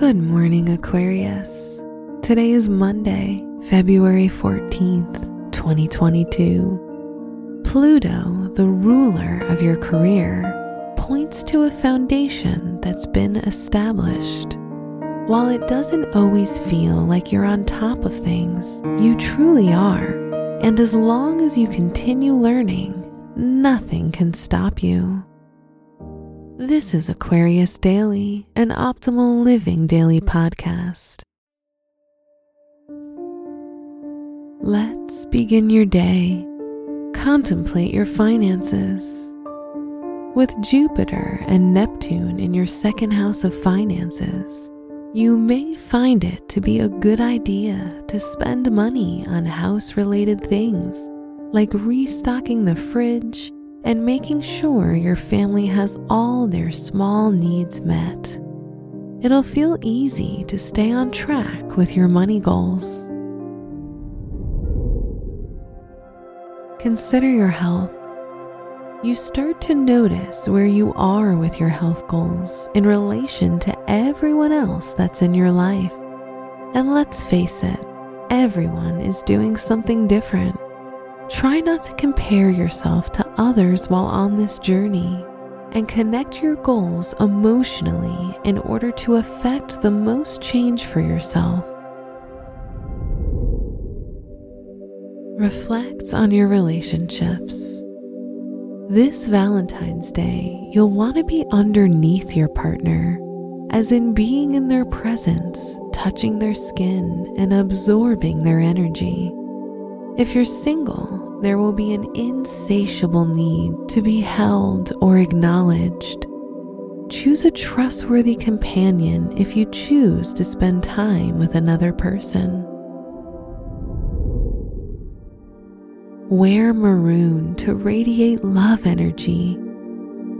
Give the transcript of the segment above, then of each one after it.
Good morning, Aquarius. Today is Monday, February 14th, 2022. Pluto, the ruler of your career, points to a foundation that's been established. While it doesn't always feel like you're on top of things, you truly are. And as long as you continue learning, nothing can stop you. This is Aquarius Daily, an optimal living daily podcast. Let's begin your day. Contemplate your finances. With Jupiter and Neptune in your second house of finances, you may find it to be a good idea to spend money on house related things like restocking the fridge and making sure your family has all their small needs met. It'll feel easy to stay on track with your money goals. Consider your health. You start to notice where you are with your health goals in relation to everyone else that's in your life. And let's face it, everyone is doing something different. Try not to compare yourself to others while on this journey and connect your goals emotionally in order to effect the most change for yourself. Reflect on your relationships. This Valentine's Day, you'll want to be underneath your partner, as in being in their presence, touching their skin, and absorbing their energy. If you're single, there will be an insatiable need to be held or acknowledged. Choose a trustworthy companion if you choose to spend time with another person. Wear maroon to radiate love energy.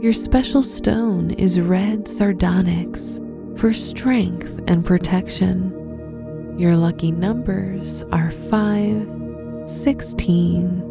Your special stone is red sardonyx for strength and protection. Your lucky numbers are 5, 16,